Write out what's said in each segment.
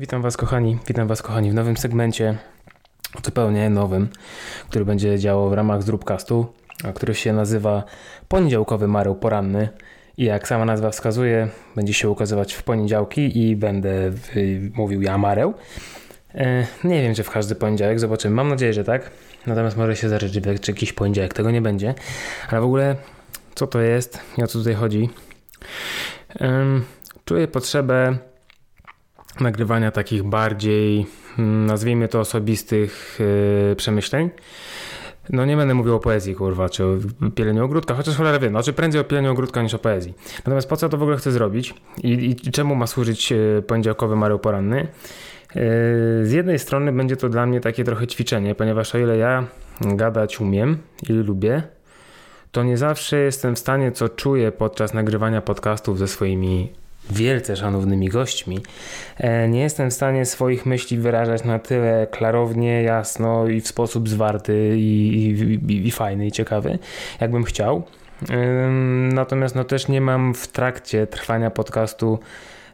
Witam Was, kochani. Witam Was, kochani, w nowym segmencie, zupełnie nowym, który będzie działał w ramach Zróbcastu, który się nazywa Poniedziałkowy Mareł Poranny. I jak sama nazwa wskazuje, będzie się ukazywać w poniedziałki i będę mówił ja Mareł. E, nie wiem, czy w każdy poniedziałek, zobaczymy. Mam nadzieję, że tak. Natomiast może się zdarzyć, czy jakiś poniedziałek tego nie będzie. Ale w ogóle, co to jest i o co tutaj chodzi? Czuję potrzebę nagrywania takich bardziej, mm, nazwijmy to osobistych yy, przemyśleń. No nie będę mówił o poezji, kurwa, czy o pieleniu ogródka, chociaż cholera wiem, znaczy prędzej o pieleniu ogródka niż o poezji. Natomiast po co to w ogóle chcę zrobić i, i czemu ma służyć yy, poniedziałkowy Mareł Poranny? Yy, z jednej strony będzie to dla mnie takie trochę ćwiczenie, ponieważ o ile ja gadać umiem i lubię, to nie zawsze jestem w stanie, co czuję podczas nagrywania podcastów ze swoimi wielce szanownymi gośćmi, e, nie jestem w stanie swoich myśli wyrażać na tyle klarownie, jasno i w sposób zwarty i, i, i fajny i ciekawy, jakbym chciał. Natomiast no też nie mam w trakcie trwania podcastu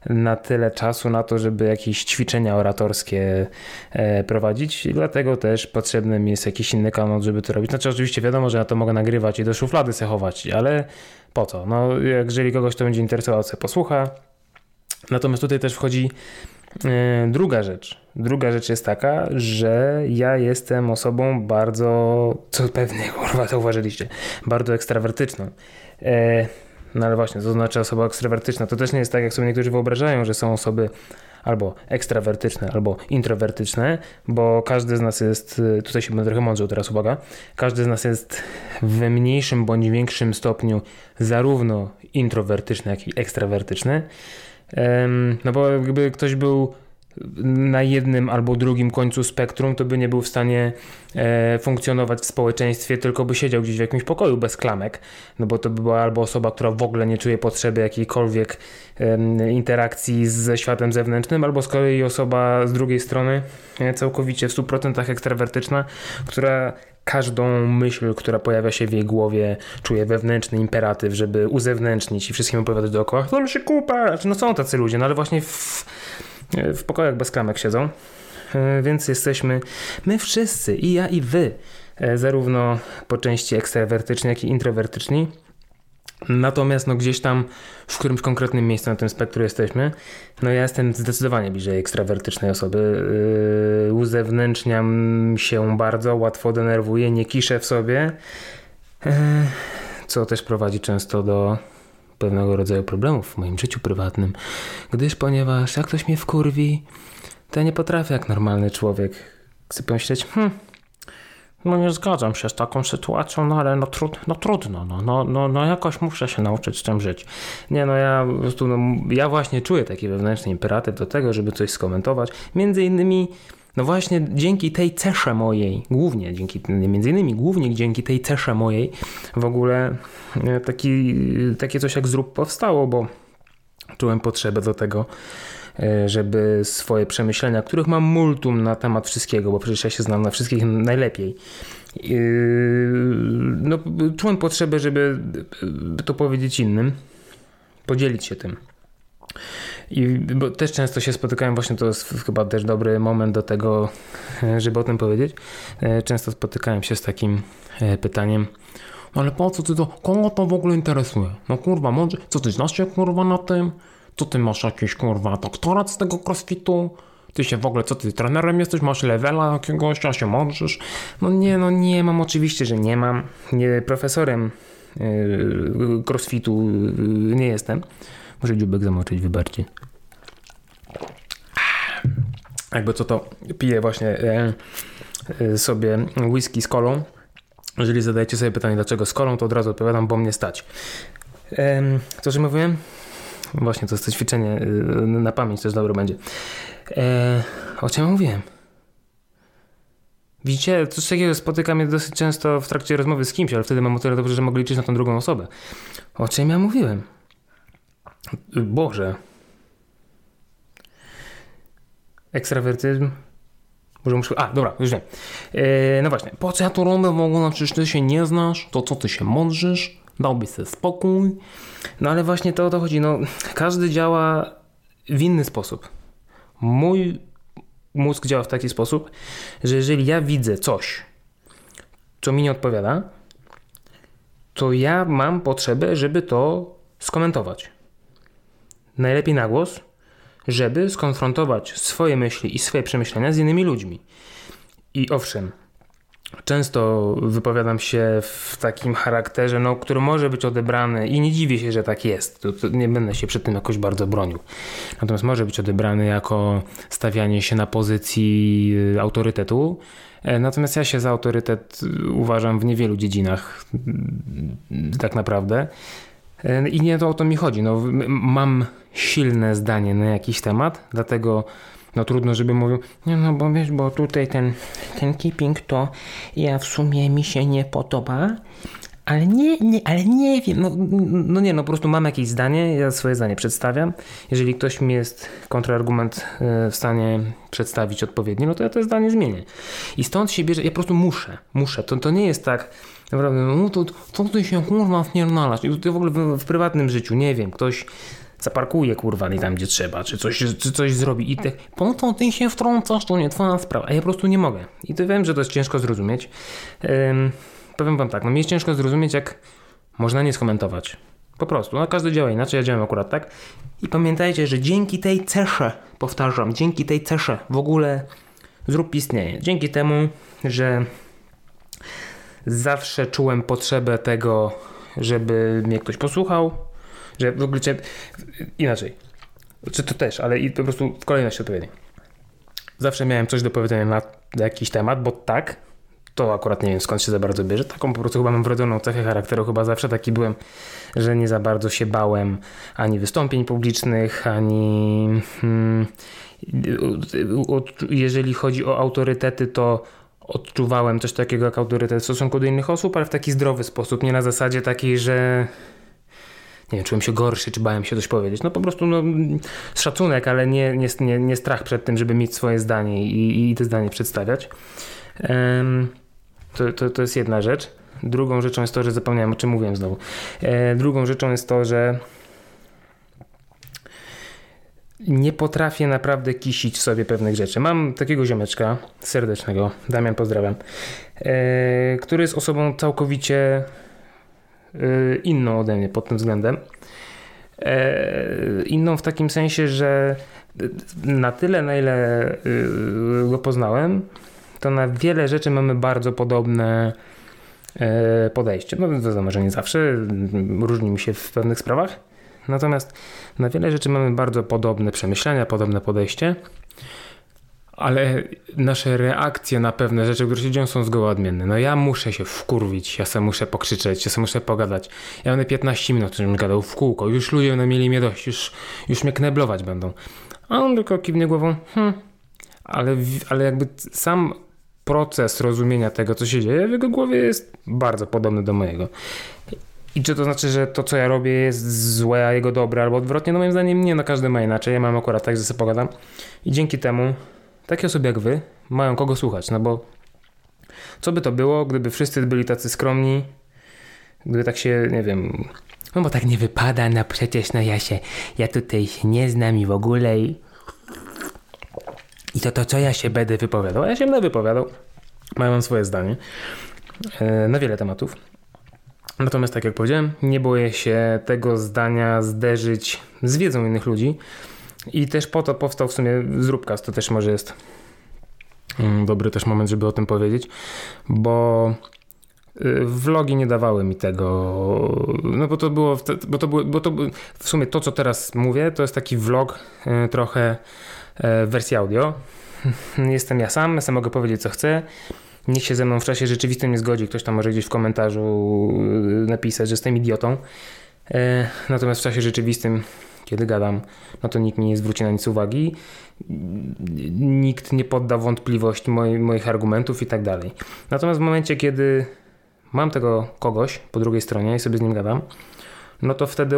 na tyle czasu na to, żeby jakieś ćwiczenia oratorskie e, prowadzić, i dlatego też potrzebny mi jest jakiś inny kanał, żeby to robić. Znaczy oczywiście wiadomo, że ja to mogę nagrywać i do szuflady sechować, ale po co? No, jeżeli kogoś to będzie interesowało, co posłucha. Natomiast tutaj też wchodzi e, druga rzecz. Druga rzecz jest taka, że ja jestem osobą bardzo, co pewnie kurwa zauważyliście, bardzo ekstrawertyczną. E, no ale właśnie, to znaczy osoba ekstrawertyczna. To też nie jest tak, jak sobie niektórzy wyobrażają, że są osoby albo ekstrawertyczne, albo introwertyczne, bo każdy z nas jest, tutaj się będę trochę mądrzył teraz, uwaga, każdy z nas jest w mniejszym bądź większym stopniu zarówno introwertyczny, jak i ekstrawertyczny. No bo gdyby ktoś był na jednym albo drugim końcu spektrum, to by nie był w stanie e, funkcjonować w społeczeństwie, tylko by siedział gdzieś w jakimś pokoju bez klamek, no bo to by była albo osoba, która w ogóle nie czuje potrzeby jakiejkolwiek e, interakcji ze światem zewnętrznym, albo z kolei osoba z drugiej strony e, całkowicie w 100% ekstrawertyczna, która każdą myśl, która pojawia się w jej głowie, czuje wewnętrzny imperatyw, żeby uzewnętrznić i wszystkim opowiadać dookoła, to się kupa, no są tacy ludzie, no ale właśnie w w pokojach bez klamek siedzą, e, więc jesteśmy my wszyscy, i ja, i wy, e, zarówno po części ekstrawertyczni, jak i introwertyczni. Natomiast no gdzieś tam w którymś konkretnym miejscu na tym spektrum jesteśmy. No ja jestem zdecydowanie bliżej ekstrawertycznej osoby. Yy, uzewnętrzniam się bardzo, łatwo denerwuję, nie kiszę w sobie. Yy, co też prowadzi często do pewnego rodzaju problemów w moim życiu prywatnym, gdyż ponieważ jak ktoś mnie wkurwi, to ja nie potrafię jak normalny człowiek sobie pomyśleć, hmm, no nie zgadzam się z taką sytuacją, no ale no, trud, no trudno, no, no, no, no jakoś muszę się nauczyć z tym żyć. Nie no ja po prostu, no, ja właśnie czuję taki wewnętrzny imperatyw do tego, żeby coś skomentować. Między innymi no właśnie dzięki tej cesze mojej, głównie dzięki, między innymi głównie dzięki tej cesze mojej w ogóle e, taki, takie coś jak zrób powstało, bo czułem potrzebę do tego, żeby swoje przemyślenia, których mam multum na temat wszystkiego, bo przecież ja się znam na wszystkich najlepiej. E, no, czułem potrzebę, żeby to powiedzieć innym, podzielić się tym. I bo też często się spotykałem, właśnie to jest chyba też dobry moment do tego, żeby o tym powiedzieć. E, często spotykałem się z takim e, pytaniem, no ale po co ty to, kogo to w ogóle interesuje? No kurwa, może, co ty znasz się kurwa na tym? Co ty masz jakiś kurwa doktorat z tego crossfitu? Ty się w ogóle, co ty trenerem jesteś? Masz levela jakiegoś, a się możesz? No nie, no nie mam, oczywiście, że nie mam. Nie, profesorem yy, crossfitu yy, nie jestem. Muszę dziubek zamoczyć, wybaczcie. Jakby co to piję właśnie e, sobie whisky z kolą. Jeżeli zadajecie sobie pytanie, dlaczego z kolą, to od razu odpowiadam, bo mnie stać. Co, że mówiłem? Właśnie, to jest to ćwiczenie e, na pamięć, też dobre będzie. E, o czym mówiłem? Widzicie, coś takiego spotyka mnie dosyć często w trakcie rozmowy z kimś, ale wtedy mam o tyle dobrze, że mogę liczyć na tą drugą osobę. O czym ja mówiłem? Boże. Ekstrawertyzm. Może muszę. A, dobra, już wiem. E, no właśnie, po co ja to robię w ogóle? Przecież ty się nie znasz, to co ty się mądrzysz? Dałbyś sobie spokój. No ale właśnie to o to chodzi. No, każdy działa w inny sposób. mój mózg działa w taki sposób, że jeżeli ja widzę coś, co mi nie odpowiada, to ja mam potrzebę, żeby to skomentować. Najlepiej na głos, żeby skonfrontować swoje myśli i swoje przemyślenia z innymi ludźmi. I owszem, często wypowiadam się w takim charakterze, no, który może być odebrany i nie dziwię się, że tak jest. To, to nie będę się przed tym jakoś bardzo bronił. Natomiast może być odebrany jako stawianie się na pozycji y, autorytetu. E, natomiast ja się za autorytet uważam w niewielu dziedzinach, tak naprawdę. E, I nie to o to mi chodzi. No, mam silne zdanie na jakiś temat, dlatego no trudno, żeby mówił, nie no bo wiesz, bo tutaj ten, ten keeping to ja w sumie mi się nie podoba, ale nie, nie, ale nie wiem, no, no nie, no po prostu mam jakieś zdanie, ja swoje zdanie przedstawiam. Jeżeli ktoś mi jest kontrargument e, w stanie przedstawić odpowiedni, no to ja to zdanie zmienię. I stąd się bierze, ja po prostu muszę, muszę. To, to nie jest tak, naprawdę, no to, to ty się kurwa wpierdalasz. I to w ogóle w, w prywatnym życiu, nie wiem, ktoś zaparkuje kurwa nie tam gdzie trzeba, czy coś, czy coś zrobi i tak, po ty się wtrącasz, to nie twoja sprawa, a ja po prostu nie mogę. I to wiem, że to jest ciężko zrozumieć. Um, powiem wam tak, no mi jest ciężko zrozumieć, jak można nie skomentować. Po prostu, no każdy działa inaczej, ja działam akurat tak. I pamiętajcie, że dzięki tej cesze, powtarzam, dzięki tej cesze w ogóle zrób istnieje. Dzięki temu, że zawsze czułem potrzebę tego, żeby mnie ktoś posłuchał, że w ogóle inaczej. Czy to też, ale i po prostu w kolejności odpowiedzi. Zawsze miałem coś do powiedzenia na jakiś temat, bo tak, to akurat nie wiem skąd się za bardzo bierze. Taką po prostu chyba mam wrodzoną cechę charakteru, chyba zawsze taki byłem, że nie za bardzo się bałem ani wystąpień publicznych, ani hmm, jeżeli chodzi o autorytety, to odczuwałem coś takiego jak autorytet w stosunku do innych osób, ale w taki zdrowy sposób, nie na zasadzie takiej, że nie wiem, czułem się gorszy, czy bałem się coś powiedzieć. No po prostu no, szacunek, ale nie, nie, nie, nie strach przed tym, żeby mieć swoje zdanie i, i to zdanie przedstawiać. Um, to, to, to jest jedna rzecz. Drugą rzeczą jest to, że zapomniałem o czym mówiłem znowu. E, drugą rzeczą jest to, że nie potrafię naprawdę kisić sobie pewnych rzeczy. Mam takiego ziomeczka serdecznego, Damian pozdrawiam, e, który jest osobą całkowicie inną ode mnie pod tym względem. E, inną w takim sensie, że na tyle, na ile e, go poznałem, to na wiele rzeczy mamy bardzo podobne e, podejście. No wiadomo, że nie zawsze, różnimy się w pewnych sprawach, natomiast na wiele rzeczy mamy bardzo podobne przemyślenia, podobne podejście, ale nasze reakcje na pewne rzeczy, które się dzieją są zgoła odmienne. No ja muszę się wkurwić, ja sobie muszę pokrzyczeć, ja sobie muszę pogadać. Ja będę 15 minut żebym gadał w kółko, już ludzie będą mieli mnie dość, już, już mnie kneblować będą. A on tylko kiwnie głową, hm, ale, ale jakby sam proces rozumienia tego, co się dzieje w jego głowie jest bardzo podobny do mojego. I czy to znaczy, że to, co ja robię, jest złe, a jego dobre, albo odwrotnie? No moim zdaniem nie, no każdy ma inaczej. Ja mam akurat tak, że sobie pogadam. I dzięki temu takie osoby jak wy mają kogo słuchać, no bo co by to było, gdyby wszyscy byli tacy skromni, gdyby tak się, nie wiem, no bo tak nie wypada, no przecież, no ja się, ja tutaj się nie znam i w ogóle i i to to, co ja się będę wypowiadał, ja się będę wypowiadał. Mają swoje zdanie e, na wiele tematów. Natomiast, tak jak powiedziałem, nie boję się tego zdania zderzyć z wiedzą innych ludzi. I też po to powstał w sumie Zróbkast. To też może jest mm, dobry też moment, żeby o tym powiedzieć, bo y, vlogi nie dawały mi tego, no bo to było, bo to było, bo to w sumie to, co teraz mówię, to jest taki vlog y, trochę E, w wersji audio. Jestem ja sam, sam mogę powiedzieć co chcę. Nikt się ze mną w czasie rzeczywistym nie zgodzi. Ktoś tam może gdzieś w komentarzu e, napisać, że jestem idiotą. E, natomiast w czasie rzeczywistym, kiedy gadam, no to nikt mi nie zwróci na nic uwagi. Nikt nie podda wątpliwości moich argumentów i tak dalej. Natomiast w momencie, kiedy mam tego kogoś po drugiej stronie i sobie z nim gadam, no to wtedy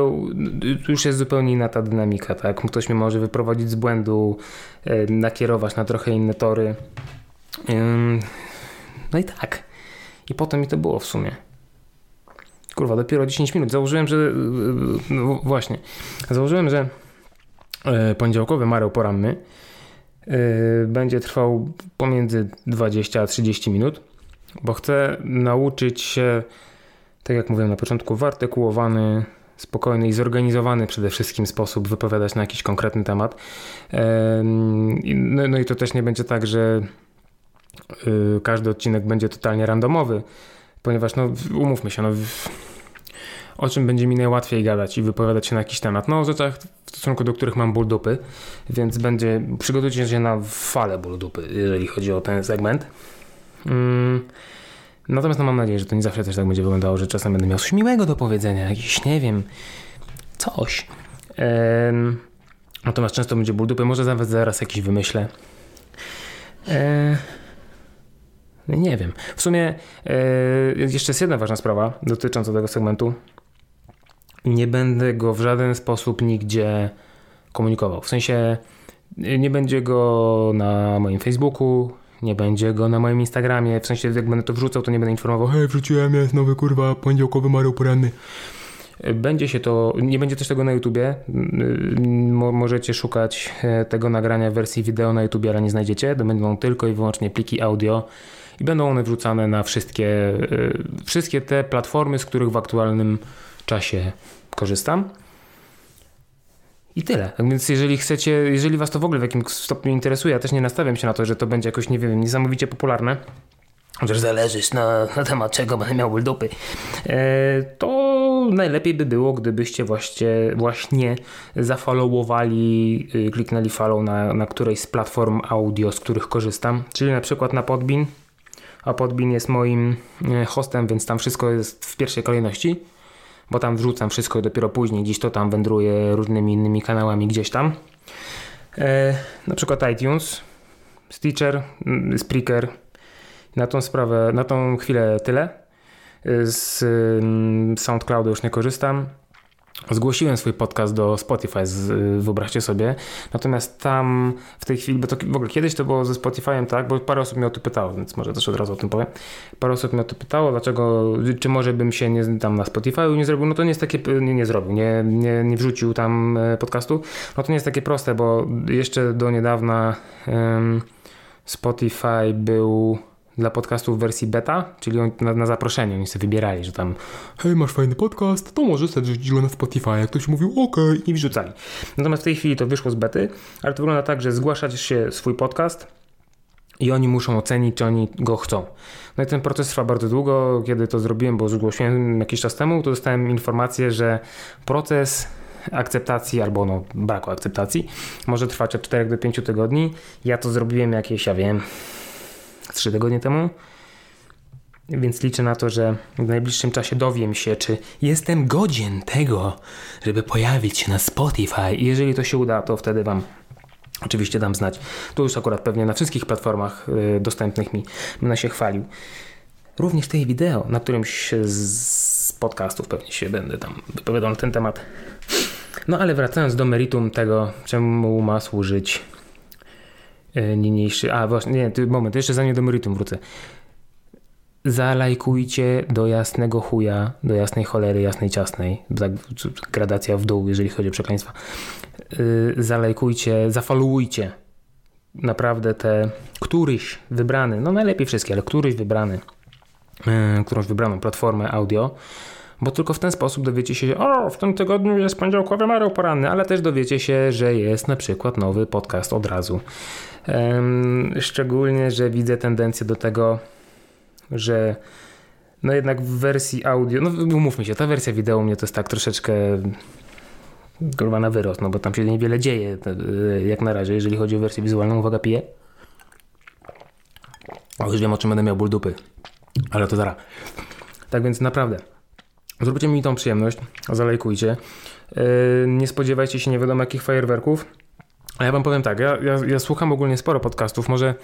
już jest zupełnie inna ta dynamika, tak? Ktoś mnie może wyprowadzić z błędu, nakierować na trochę inne tory. No i tak. I potem mi to było w sumie. Kurwa, dopiero 10 minut. Założyłem, że. E, no właśnie. Założyłem, że e, poniedziałkowy mareł poranny będzie trwał pomiędzy 20 a 30 minut, bo chcę nauczyć się, tak jak mówiłem na początku, w artykułowany, spokojny i zorganizowany przede wszystkim sposób wypowiadać na jakiś konkretny temat. No, no i to też nie będzie tak, że y, każdy odcinek będzie totalnie randomowy, ponieważ no, umówmy się, no, o czym będzie mi najłatwiej gadać i wypowiadać się na jakiś temat. No o rzeczach, w stosunku do których mam ból dupy, więc będzie, przygotujcie się na falę ból dupy, jeżeli chodzi o ten segment. Mm. Natomiast no, mam nadzieję, że to nie zawsze też tak będzie wyglądało, że czasem będę miał coś miłego do powiedzenia, jakiś, nie wiem, coś. Ehm, natomiast często będzie ból dupy, może nawet zaraz jakiś wymyślę. Ehm, nie wiem. W sumie e, jeszcze jest jedna ważna sprawa dotycząca tego segmentu. Nie będę go w żaden sposób nigdzie komunikował. W sensie nie będzie go na moim Facebooku, nie będzie go na moim Instagramie, w sensie jak będę to wrzucał, to nie będę informował, hej, wrzuciłem, jest nowy kurwa poniedziałkowy Mario poranny. Będzie się to, nie będzie też tego na YouTubie. Mo, możecie szukać e, tego nagrania w wersji wideo na YouTubie, ale nie znajdziecie. To będą tylko i wyłącznie pliki audio i będą one wrzucane na wszystkie, e, wszystkie te platformy, z których w aktualnym czasie korzystam. I tyle. Tak więc jeżeli chcecie, jeżeli was to w ogóle w jakimś stopniu interesuje, ja też nie nastawiam się na to, że to będzie jakoś, nie wiem, niesamowicie popularne, chociaż zależysz na, na temat czego będę miał ból dupy, e, to najlepiej by było, gdybyście właśnie, właśnie zafollowowali, y, kliknęli follow na, na którejś z platform audio, z których korzystam, czyli na przykład na Podbean, a Podbean jest moim e, hostem, więc tam wszystko jest w pierwszej kolejności bo tam wrzucam wszystko i dopiero później gdzieś to tam wędruje różnymi innymi kanałami gdzieś tam. E, na przykład iTunes, Stitcher, mm, Spreaker. Na tą sprawę, na tą chwilę tyle. E, z mm, SoundCloudu już nie korzystam. Zgłosiłem swój podcast do Spotify, wyobraźcie sobie. Natomiast tam w tej chwili, bo to w ogóle kiedyś to było ze Spotify'em tak, bo parę osób mnie o to pytało, więc może też od razu o tym powiem. Parę osób mnie o to pytało, dlaczego, czy może bym się nie, tam na Spotify'u nie zrobił. No to nie jest takie, nie, nie zrobił, nie, nie, nie wrzucił tam e, podcastu. No to nie jest takie proste, bo jeszcze do niedawna um, Spotify był dla podcastów w wersji beta, czyli na, na zaproszenie oni sobie wybierali, że tam hej, masz fajny podcast, to może sobie wrzucić go na Spotify. Jak ktoś mówił ok i wrzucali. Natomiast w tej chwili to wyszło z bety, ale to wygląda tak, że zgłaszać się swój podcast i oni muszą ocenić, czy oni go chcą. No i ten proces trwa bardzo długo. Kiedy to zrobiłem, bo zgłosiłem jakiś czas temu, to dostałem informację, że proces akceptacji albo no, braku akceptacji może trwać od 4 do 5 tygodni. Ja to zrobiłem jakieś, ja wiem, trzy tygodnie temu. Więc liczę na to, że w najbliższym czasie dowiem się, czy jestem godzien tego, żeby pojawić się na Spotify. I jeżeli to się uda, to wtedy Wam oczywiście dam znać. Tu już akurat pewnie na wszystkich platformach y, dostępnych mi będę się chwalił. Również tej wideo, na którymś z podcastów pewnie się będę tam wypowiadał na ten temat. No ale wracając do meritum tego, czemu ma służyć niniejszy. A właśnie, nie, moment, jeszcze zanim do meritum wrócę. Zalajkujcie do jasnego chuja, do jasnej cholery, jasnej ciasnej. Gradacja w dół, jeżeli chodzi o przekleństwa. Yy, zalajkujcie, zafollowujcie naprawdę te któryś wybrany, no najlepiej wszystkie, ale któryś wybrany, yy, którąś wybraną platformę audio bo tylko w ten sposób dowiecie się, o, w tym tygodniu jest poniedziałkowy Mareł Poranny, ale też dowiecie się, że jest na przykład nowy podcast od razu. Szczególnie, że widzę tendencję do tego, że no jednak w wersji audio, no umówmy się, ta wersja wideo mnie to jest tak troszeczkę kurwa na wyrost, no bo tam się niewiele dzieje e, jak na razie, jeżeli chodzi o wersję wizualną. Uwaga, piję. O, już wiem o czym będę miał ból dupy, ale to zaraz. Tak więc naprawdę, zróbcie mi tą przyjemność, zalajkujcie. E, nie spodziewajcie się nie wiadomo jakich fajerwerków. A ja wam powiem tak, ja, ja, ja, słucham ogólnie sporo podcastów, może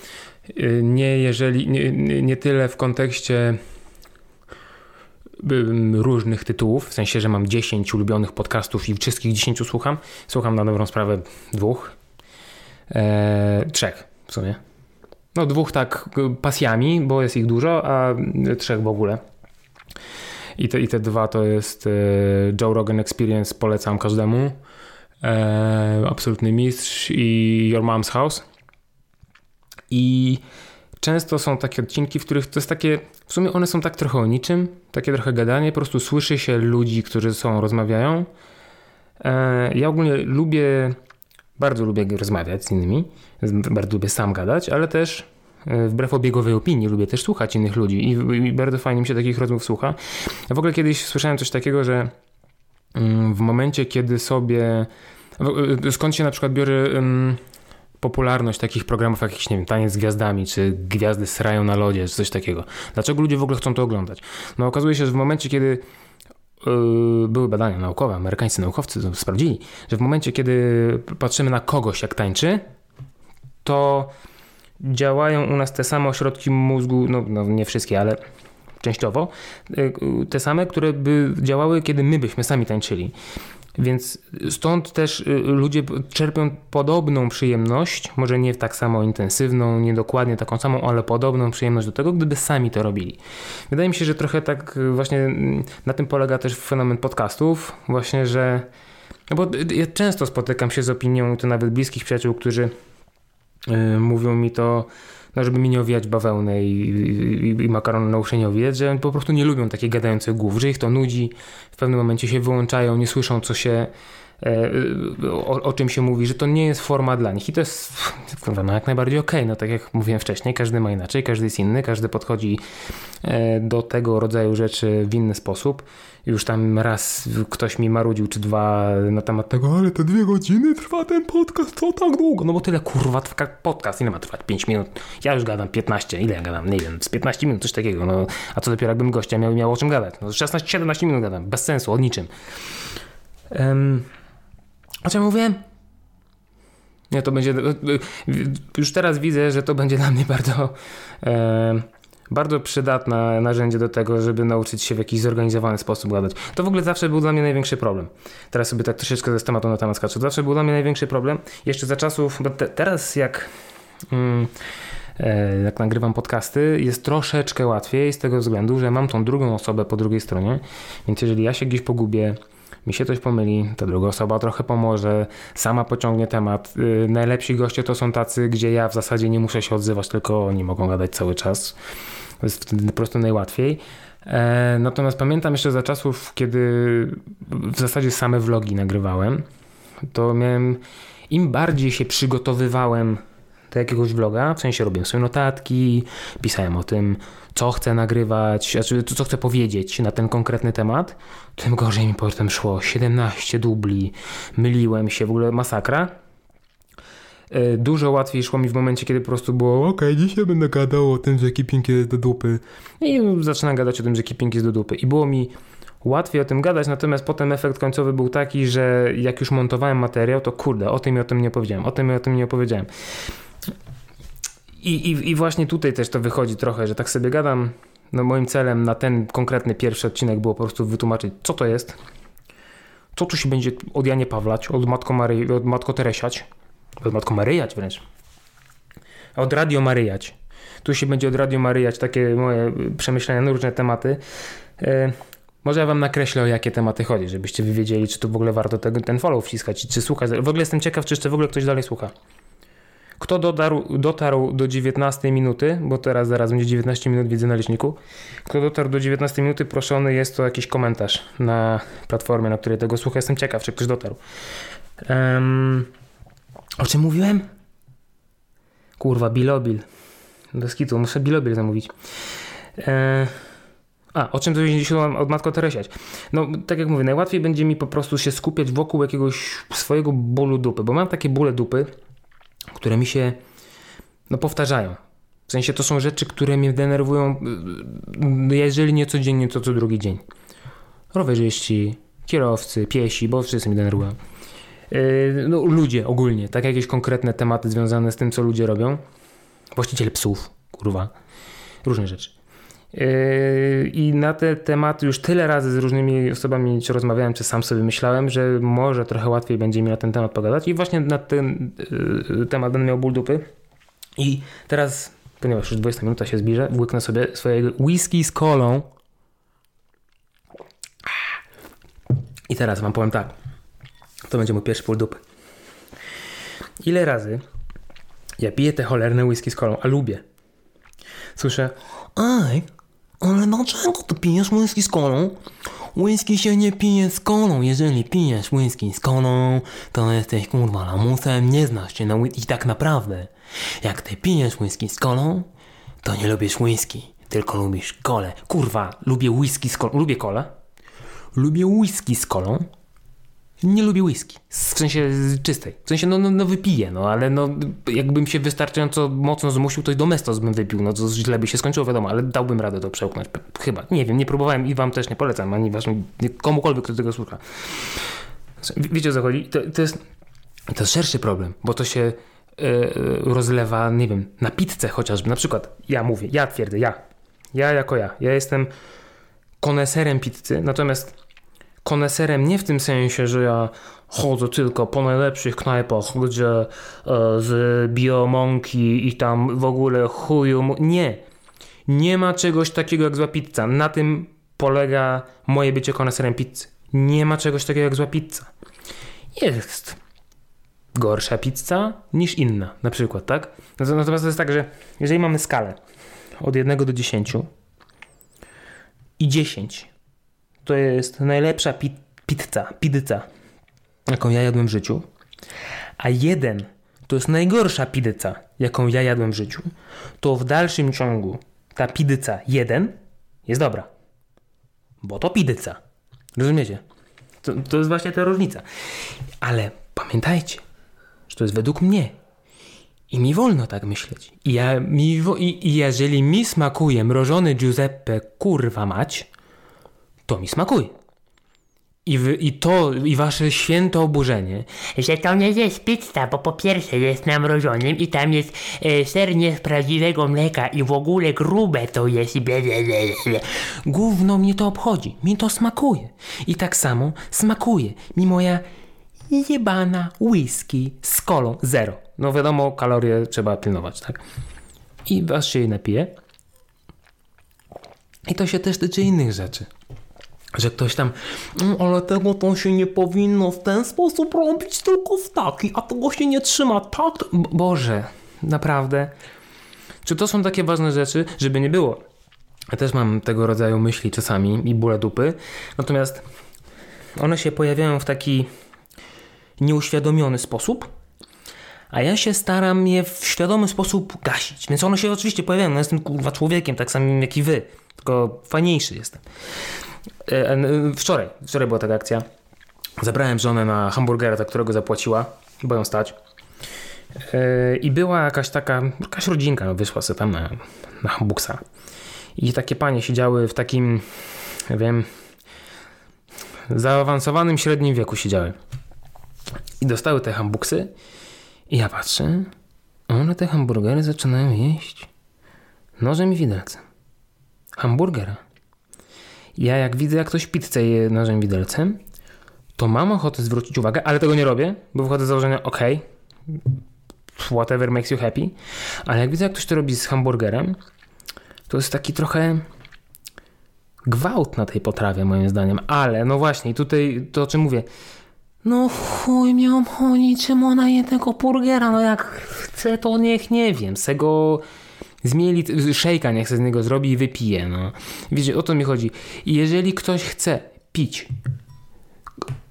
y, nie jeżeli, nie, nie tyle w kontekście różnych tytułów, w sensie, że mam 10 ulubionych podcastów i wszystkich 10 słucham. Słucham na dobrą sprawę dwóch, e, trzech w sumie. No dwóch tak pasjami, bo jest ich dużo, a trzech w ogóle. I te, i te dwa to jest e, Joe Rogan Experience, polecam każdemu e, Absolutny Mistrz i Your Mom's House. I często są takie odcinki, w których to jest takie, w sumie one są tak trochę o niczym, takie trochę gadanie, po prostu słyszy się ludzi, którzy są, rozmawiają. E, ja ogólnie lubię, bardzo lubię rozmawiać z innymi, bardzo lubię sam gadać, ale też wbrew obiegowej opinii lubię też słuchać innych ludzi i, i bardzo fajnie mi się takich rozmów słucha. W ogóle kiedyś słyszałem coś takiego, że mm, w momencie, kiedy sobie e, skąd się na przykład biorę popularność takich programów jak jakiś, nie wiem, Taniec z Gwiazdami, czy Gwiazdy srają na lodzie, czy coś takiego. Dlaczego ludzie w ogóle chcą to oglądać? No okazuje się, że w momencie, kiedy yy, były badania naukowe, amerykańscy naukowcy to sprawdzili, że w momencie, kiedy patrzymy na kogoś, jak tańczy, to działają u nas te same ośrodki mózgu, no, no nie wszystkie, ale częściowo, yy, te same, które by działały, kiedy my byśmy sami tańczyli. Więc stąd też y, ludzie czerpią podobną przyjemność, może nie tak samo intensywną, nie dokładnie taką samą, ale podobną przyjemność do tego, gdyby sami to robili. Wydaje mi się, że trochę tak y, właśnie mm, na tym polega też fenomen podcastów, właśnie, że no bo ja często spotykam się z opinią, to nawet bliskich przyjaciół, którzy mówią mi to, no żeby mi nie owijać bawełnę i, i, i makaron na owijać, że po prostu nie lubią takich gadających głów, że ich to nudzi, w pewnym momencie się wyłączają, nie słyszą co się e, o, o, czym się mówi, że to nie jest forma dla nich i to jest no jak najbardziej okej, okay. no tak jak mówiłem wcześniej, każdy ma inaczej, każdy jest inny, każdy podchodzi e, do tego rodzaju rzeczy w inny sposób już tam raz ktoś mi marudził, czy dwa na temat tego, ale to dwie godziny trwa ten podcast, co tak długo? No bo tyle kurwa trwa podcast, ile ma trwać? 5 minut? Ja już gadam 15, ile ja gadam? Nie wiem, z 15 minut, coś takiego, no a co dopiero jakbym gościa miał, miał o czym gadać? No 16-17 minut gadam, bez sensu, o niczym. Um, o czym mówiłem? Nie, to będzie. Już teraz widzę, że to będzie dla mnie bardzo. Bardzo przydatne narzędzie do tego, żeby nauczyć się w jakiś zorganizowany sposób gadać. To w ogóle zawsze był dla mnie największy problem. Teraz sobie tak troszeczkę ze tematu na temat skaczę. Zawsze był dla mnie największy problem. Jeszcze za czasów, bo te, teraz jak... Mm, e, jak nagrywam podcasty, jest troszeczkę łatwiej z tego względu, że mam tą drugą osobę po drugiej stronie, więc jeżeli ja się gdzieś pogubię, mi się coś pomyli, ta druga osoba trochę pomoże, sama pociągnie temat. Y, najlepsi goście to są tacy, gdzie ja w zasadzie nie muszę się odzywać, tylko oni mogą gadać cały czas. To jest wtedy po prostu najłatwiej. E, natomiast pamiętam jeszcze za czasów, kiedy w zasadzie same vlogi nagrywałem, to miałem, im bardziej się przygotowywałem do jakiegoś vloga, w sensie robiłem sobie notatki, pisałem o tym, co chcę nagrywać, znaczy co chcę powiedzieć na ten konkretny temat, tym gorzej mi potem szło. 17 dubli, myliłem się, w ogóle masakra. E, dużo łatwiej szło mi w momencie, kiedy po prostu było ok, dzisiaj będę gadał o tym, że keeping jest do dupy. I zaczynam gadać o tym, że keeping jest do dupy. I było mi łatwiej o tym gadać, natomiast potem efekt końcowy był taki, że jak już montowałem materiał, to kurde, o tym i o tym nie opowiedziałem, o tym i o tym nie opowiedziałem. I, i, I właśnie tutaj też to wychodzi trochę, że tak sobie gadam. No moim celem na ten konkretny pierwszy odcinek było po prostu wytłumaczyć, co to jest, co tu się będzie od Janie Pawlać, od Matko, Mary, od Matko Teresiać, od Matko Maryjać wręcz, od Radio Maryjać. Tu się będzie od Radio Maryjać takie moje przemyślenia na różne tematy. E, może ja wam nakreślę, o jakie tematy chodzi, żebyście wy wiedzieli, czy to w ogóle warto ten follow wciskać, czy słuchać. W ogóle jestem ciekaw, czy jeszcze w ogóle ktoś dalej słucha. Kto dotarł, dotarł do 19 minuty, bo teraz zaraz będzie 19 minut, widzę na liczniku. Kto dotarł do 19 minuty, proszony jest to jakiś komentarz na platformie, na której tego słucha. Jestem ciekaw, czy ktoś dotarł. Um, o czym mówiłem? Kurwa, Bilobil. Skitu, muszę Bilobil zamówić. E, a, o czym się od Matko Teresiać? No, tak jak mówię, najłatwiej będzie mi po prostu się skupiać wokół jakiegoś swojego bólu dupy, bo mam takie bóle dupy, które mi się no, powtarzają. W sensie to są rzeczy, które mnie denerwują, y, jeżeli nie codziennie, to co drugi dzień. Rowerzyści, kierowcy, piesi, bo wszyscy mnie denerwują. Y, no, ludzie ogólnie, tak jakieś konkretne tematy związane z tym, co ludzie robią. Właściciele psów, kurwa, różne rzeczy. Yy, I na te tematy już tyle razy z różnymi osobami czy rozmawiałem, czy sam sobie myślałem, że może trochę łatwiej będzie mi na ten temat pogadać. I właśnie na ten yy, temat będę miał ból dupy. I teraz, ponieważ już 20 minuta się zbliża, łyknę sobie swojego whisky z kolą. I teraz wam powiem tak. To będzie mój pierwszy ból dupy. Ile razy Ja piję te cholerne whisky z kolą, a lubię. Słyszę, Ej, ale dlaczego ty pijesz whisky z kolą? Whisky się nie pije z kolą. Jeżeli pijesz whisky z kolą, to jesteś kurwa lamusem, nie znasz się na whisky. I tak naprawdę, jak ty pijesz whisky z kolą, to nie lubisz whisky, tylko lubisz kolę. kurwa, lubię whisky z kolą. Lubię kolę. Lubię whisky z kolą. Nie lubię whisky. W sensie czystej. W sensie, no, no, no wypiję, no ale no, jakbym się wystarczająco mocno zmusił, to i domestos bym wypił. No to źle by się skończyło, wiadomo, ale dałbym radę to przełknąć. Chyba. Nie wiem, nie próbowałem i wam też nie polecam, ani waszym, komukolwiek, kto tego słucha. Wie- Wiecie o co chodzi? To, to, jest, to jest szerszy problem, bo to się e, rozlewa, nie wiem, na pizzę chociażby. Na przykład, ja mówię, ja twierdzę, ja. Ja jako ja. Ja jestem koneserem pizzy, natomiast koneserem nie w tym sensie, że ja chodzę tylko po najlepszych knajpach, gdzie e, z biomonki i tam w ogóle chuju. Nie. Nie ma czegoś takiego jak zła pizza. Na tym polega moje bycie koneserem pizzy. Nie ma czegoś takiego jak zła pizza. Jest gorsza pizza niż inna, na przykład, tak? Natomiast to jest tak, że jeżeli mamy skalę od 1 do 10 i 10 to jest najlepsza pi- pizza, pizza, jaką ja jadłem w życiu, a 1 to jest najgorsza pizza, jaką ja jadłem w życiu, to w dalszym ciągu ta pizza 1 jest dobra. Bo to pizza. Rozumiecie? To, to jest właśnie ta różnica. Ale pamiętajcie, że to jest według mnie. I mi wolno tak myśleć. I, ja, mi, i, i jeżeli mi smakuje mrożony Giuseppe kurwa mać, to mi smakuje. I, wy, I to, i wasze święte oburzenie, że to nie jest pizza, bo po pierwsze jest namrożonym i tam jest e, ser nie z prawdziwego mleka i w ogóle grube to jest i. Gówno mnie to obchodzi, mi to smakuje. I tak samo smakuje mi moja jebana whisky z kolą zero. No wiadomo, kalorie trzeba pilnować, tak? I was się jej napije. I to się też tyczy innych rzeczy. Że ktoś tam, "Mm, ale tego to się nie powinno w ten sposób robić, tylko w taki, a tego się nie trzyma tak. Bo- Boże, naprawdę. Czy to są takie ważne rzeczy, żeby nie było? Ja też mam tego rodzaju myśli czasami i bóle dupy. Natomiast one się pojawiają w taki nieuświadomiony sposób, a ja się staram je w świadomy sposób gasić. Więc one się oczywiście pojawiają. No jestem kurwa człowiekiem, tak samym jak i wy. Tylko fajniejszy jestem. E, e, Wczoraj, wczoraj była taka akcja. Zabrałem żonę na hamburgera, za którego zapłaciła, bo ją stać. E, I była jakaś taka, jakaś rodzinka no, wyszła sobie tam na, na hambuksa. I takie panie siedziały w takim, ja wiem, zaawansowanym średnim wieku siedziały. I dostały te hambuksy. I ja patrzę, one te hamburgery zaczynają jeść nożem i widelcem. Hamburgera. Ja jak widzę, jak ktoś pizzę je nożem widelcem, to mam ochotę zwrócić uwagę, ale tego nie robię, bo wychodzę z założenia, ok, whatever makes you happy, ale jak widzę, jak ktoś to robi z hamburgerem, to jest taki trochę gwałt na tej potrawie, moim zdaniem. Ale, no właśnie, tutaj to o czym mówię. No chuj mnie obchodzi, czym ona je tego burgera. No jak chce, to niech, nie wiem, se go zmieli, szejka niech se z niego zrobi i wypije, no. Wiecie, o to mi chodzi. Jeżeli ktoś chce pić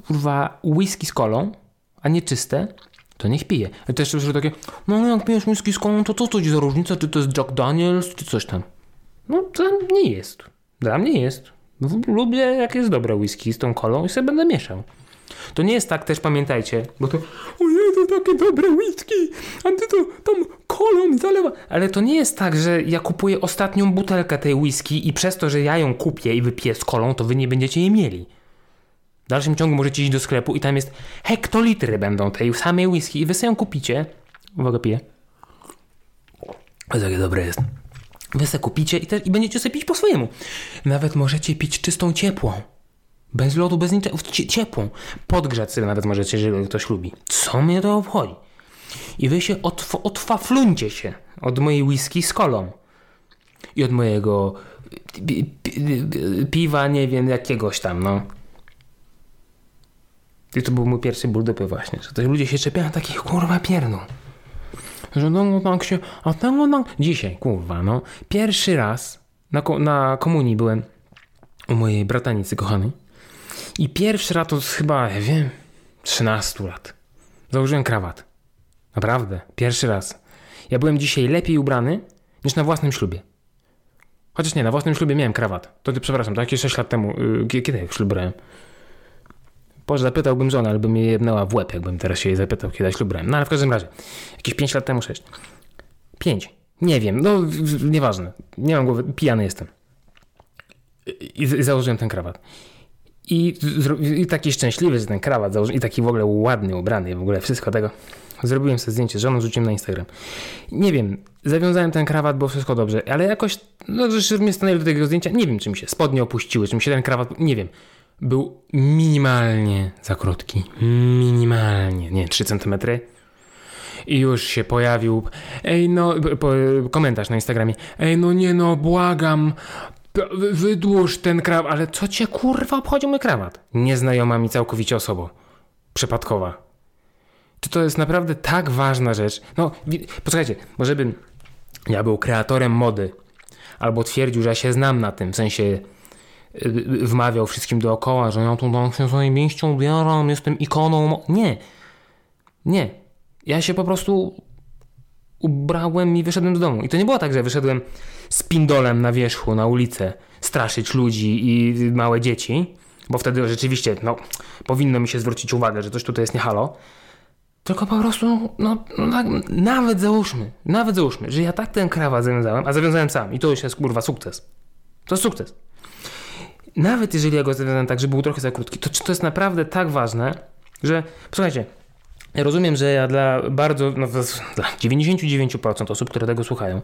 kurwa whisky z kolą, a nie czyste, to niech pije. I też słyszę takie, no ale jak pijesz whisky z kolą, to co to ci za różnica, czy to jest Jack Daniels, czy coś tam. No to nie jest. Dla mnie jest. Lubię jak jest dobre whisky z tą kolą i sobie będę mieszał. To nie jest tak też, pamiętajcie, bo to to takie dobre whisky, a ty to tam kolą zalewa. Ale to nie jest tak, że ja kupuję ostatnią butelkę tej whisky i przez to, że ja ją kupię i wypiję z kolą, to wy nie będziecie jej mieli. W dalszym ciągu możecie iść do sklepu i tam jest hektolitry będą tej samej whisky i wy sobie ją kupicie. Uwaga, piję. O, takie dobre jest. Wy se kupicie i, te, i będziecie sobie pić po swojemu. Nawet możecie pić czystą ciepłą. Bez lodu, bez niczego. cie- Ciepłą. Podgrzać sobie nawet możecie, jeżeli ktoś lubi. Co mnie to obchodzi? I wy się otw- otwafluncie się od mojej whisky z kolą. I od mojego pi- pi- piwa, nie wiem, jakiegoś tam, no. I to był mój pierwszy ból dupy właśnie, że ludzie się czepiają takich kurwa pierdół. że no tak się, a tego tak... Dzisiaj, kurwa, no. Pierwszy raz na, ko- na komunii byłem u mojej bratanicy kochanej i pierwszy raz od chyba, ja wiem, 13 lat założyłem krawat. Naprawdę, pierwszy raz. Ja byłem dzisiaj lepiej ubrany niż na własnym ślubie. Chociaż nie, na własnym ślubie miałem krawat. To ty, przepraszam, to jakieś 6 lat temu. Yy, kie- kiedy jak ślub brałem? Boże, zapytałbym żonę, ale by mnie jebnęła w łeb, jakbym teraz się jej zapytał, kiedy ja ślub brałem. No ale w każdym razie, jakieś 5 lat temu, 6. 5. Nie wiem, no nieważne. Nie mam głowy, pijany jestem. I, i założyłem ten krawat. I, I taki szczęśliwy, że ten krawat założyłem, i taki w ogóle ładny, ubrany, w ogóle wszystko tego. Zrobiłem sobie zdjęcie z żoną, rzuciłem na Instagram. Nie wiem, zawiązałem ten krawat, było wszystko dobrze, ale jakoś, no że mnie stanęli do tego zdjęcia, nie wiem, czy mi się spodnie opuściły, czy mi się ten krawat, nie wiem. Był minimalnie za krótki. Minimalnie, nie, 3 cm. I już się pojawił, ej no, po, komentarz na Instagramie, ej no nie no, błagam, wydłuż ten krawat, ale co cię kurwa obchodzi mój krawat? Nieznajoma mi całkowicie osoba. Przypadkowa. Czy to jest naprawdę tak ważna rzecz? No, posłuchajcie, bo żebym ja był kreatorem mody, albo twierdził, że ja się znam na tym, w sensie y, y, wmawiał wszystkim dookoła, że ja tu tam się swoim mięścią ubieram, jestem ikoną. Nie. Nie. Ja się po prostu ubrałem i wyszedłem do domu. I to nie było tak, że wyszedłem z pindolem na wierzchu, na ulicę, straszyć ludzi i małe dzieci, bo wtedy rzeczywiście, no, powinno mi się zwrócić uwagę, że coś tutaj jest nie halo. Tylko po prostu, no, no nawet załóżmy, nawet załóżmy, że ja tak ten krawat zawiązałem, a zawiązałem sam i to już jest kurwa sukces. To jest sukces. Nawet jeżeli ja go zawiązałem tak, że był trochę za krótki, to czy to jest naprawdę tak ważne, że, słuchajcie, rozumiem, że ja dla bardzo, no, dla 99% osób, które tego słuchają,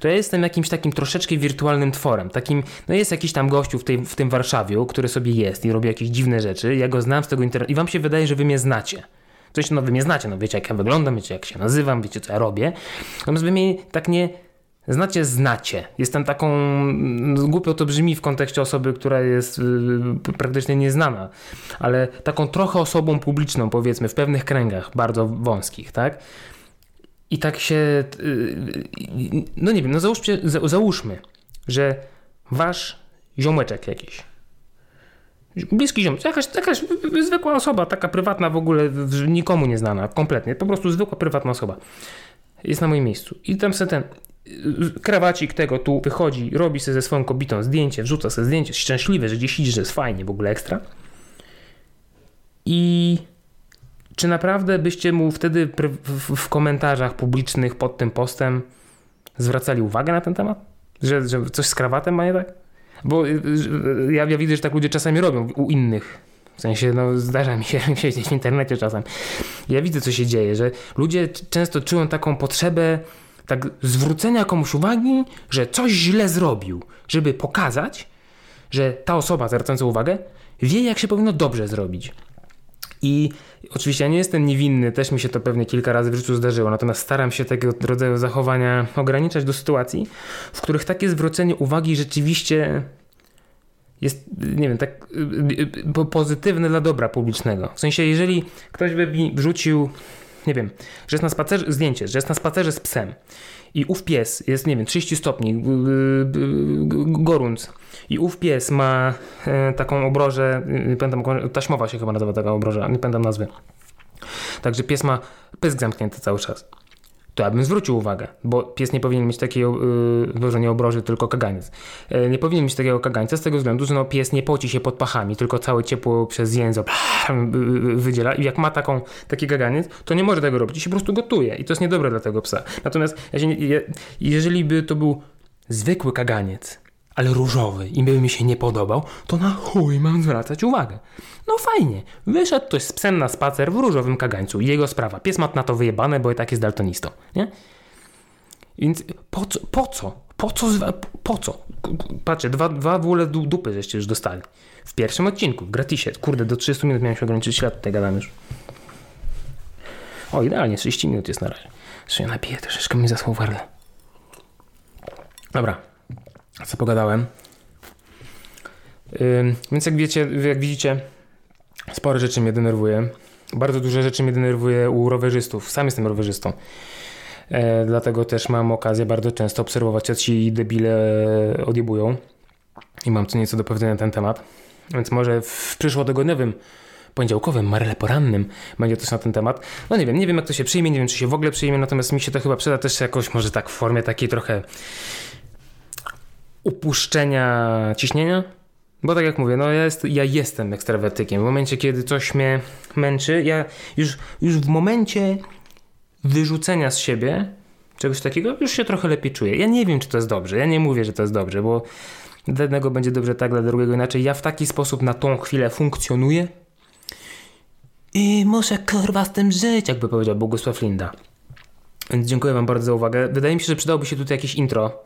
to ja jestem jakimś takim troszeczkę wirtualnym tworem. Takim, no jest jakiś tam gościu w, tej, w tym Warszawiu, który sobie jest i robi jakieś dziwne rzeczy. Ja go znam z tego internetu i wam się wydaje, że wy mnie znacie. Coś, no wy mnie znacie, no wiecie jak ja wyglądam, wiecie jak się nazywam, wiecie co ja robię. Natomiast wy mnie tak nie znacie, znacie. Jestem taką, no, głupio to brzmi w kontekście osoby, która jest y, praktycznie nieznana, ale taką trochę osobą publiczną powiedzmy w pewnych kręgach bardzo wąskich, tak? I tak się, y, y, no nie wiem, no załóżmy, za- załóżmy, że wasz ziomeczek jakiś, bliski ziom, jakaś, jakaś zwykła osoba, taka prywatna w ogóle, nikomu nieznana, kompletnie, po prostu zwykła prywatna osoba jest na moim miejscu. I tam sobie ten y, krawacik tego tu wychodzi, robi sobie ze swoją kobietą zdjęcie, wrzuca sobie zdjęcie, jest szczęśliwy, że gdzieś idzie, że jest fajnie, w ogóle ekstra. I czy naprawdę byście mu wtedy w, komentarzach publicznych pod tym postem zwracali uwagę na ten temat? Że, że coś z krawatem ma nie tak? Bo y, y, ja, ja widzę, że tak ludzie czasami robią u innych. W sensie, no, zdarza mi się siedzieć w internecie czasem. Ja widzę, co się dzieje, że ludzie często czują taką potrzebę tak zwrócenia komuś uwagi, że coś źle zrobił, żeby pokazać, że ta osoba zwracająca uwagę wie, jak się powinno dobrze zrobić. I oczywiście ja nie jestem niewinny, też mi się to pewnie kilka razy w życiu zdarzyło, natomiast staram się tego rodzaju zachowania ograniczać do sytuacji, w których takie zwrócenie uwagi rzeczywiście jest, nie wiem, tak y, y, po- pozytywne dla dobra publicznego. W sensie, jeżeli ktoś by mi wrzucił, nie wiem, że jest na spacerze, zdjęcie, że jest na spacerze z psem i ów pies jest, nie wiem, 30 stopni, y, y, gorąc i ów pies ma e, taką obrożę, y, pamiętam, taśmowa się chyba nazywa taka obroża, nie pamiętam nazwy. Także pies ma pysk zamknięty cały czas. To ja bym zwrócił uwagę, bo pies nie powinien mieć takiego, yy, może nie obroży, tylko kaganiec. Yy, nie powinien mieć takiego kagańca z tego względu, że no, pies nie poci się pod pachami, tylko całe ciepło przez język yy, wydziela i jak ma taką, taki kaganiec, to nie może tego robić i się po prostu gotuje i to jest niedobre dla tego psa. Natomiast jeżeli by to był zwykły kaganiec, ale różowy i by mi się nie podobał, to na chuj mam zwracać uwagę. No fajnie, wyszedł ktoś z psem na spacer w różowym kagańcu. Jego sprawa. Pies ma na to wyjebane, bo i tak jest daltonistą, nie? Więc po co? Po co? Po co? Po co? Patrzcie, dwa, dwa w ogóle du- dupy żeście już dostali. W pierwszym odcinku, w gratisie. Kurde, do 30 minut miałem się ograniczyć, świat tutaj gadam już. O, idealnie, 30 minut jest na razie. Jeszcze ja napiję, troszeczkę mi zasłał. Dobra, co pogadałem. Więc jak wiecie, jak widzicie, sporo rzeczy mnie denerwuje. Bardzo dużo rzeczy mnie denerwuje u rowerzystów. Sam jestem rowerzystą. E, dlatego też mam okazję bardzo często obserwować, jak ci debile odjebują. I mam co nieco do powiedzenia na ten temat. Więc może w przyszłotygodniowym, poniedziałkowym, marle porannym będzie coś na ten temat. No nie wiem, nie wiem jak to się przyjmie, nie wiem czy się w ogóle przyjmie, natomiast mi się to chyba przyda też jakoś może tak w formie takiej trochę upuszczenia ciśnienia. Bo tak jak mówię, no ja, jest, ja jestem ekstrawertykiem. W momencie, kiedy coś mnie męczy, ja już, już w momencie wyrzucenia z siebie czegoś takiego, już się trochę lepiej czuję. Ja nie wiem, czy to jest dobrze. Ja nie mówię, że to jest dobrze, bo dla jednego będzie dobrze tak, dla drugiego inaczej. Ja w taki sposób na tą chwilę funkcjonuję i muszę kurwa z tym żyć, jakby powiedział Bogusław Linda. Więc dziękuję Wam bardzo za uwagę. Wydaje mi się, że przydałoby się tutaj jakieś intro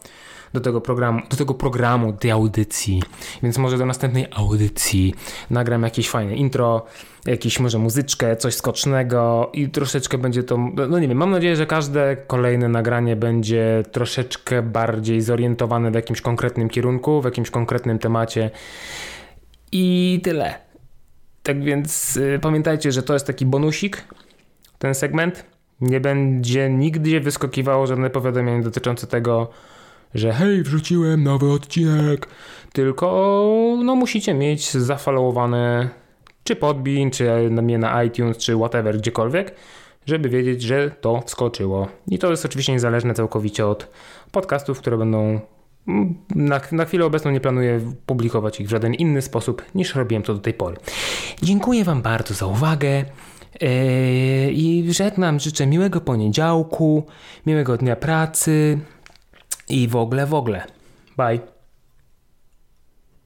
do tego programu, do tego programu, tej audycji. Więc może do następnej audycji nagram jakieś fajne intro, jakieś może muzyczkę, coś skocznego i troszeczkę będzie to, no nie wiem, mam nadzieję, że każde kolejne nagranie będzie troszeczkę bardziej zorientowane w jakimś konkretnym kierunku, w jakimś konkretnym temacie i tyle. Tak więc y, pamiętajcie, że to jest taki bonusik, ten segment. Nie będzie nigdy wyskakiwało żadne powiadomienie dotyczące tego, że hej, wrzuciłem nowy odcinek, tylko no musicie mieć zafollowowane czy Podbean, czy mnie na iTunes, czy whatever, gdziekolwiek, żeby wiedzieć, że to wskoczyło. I to jest oczywiście niezależne całkowicie od podcastów, które będą mm, na, na chwilę obecną nie planuję publikować ich w żaden inny sposób niż robiłem to do tej pory. Dziękuję Wam bardzo za uwagę. Yy, I żegnam, życzę miłego poniedziałku, miłego dnia pracy i w ogóle, w ogóle. Bye.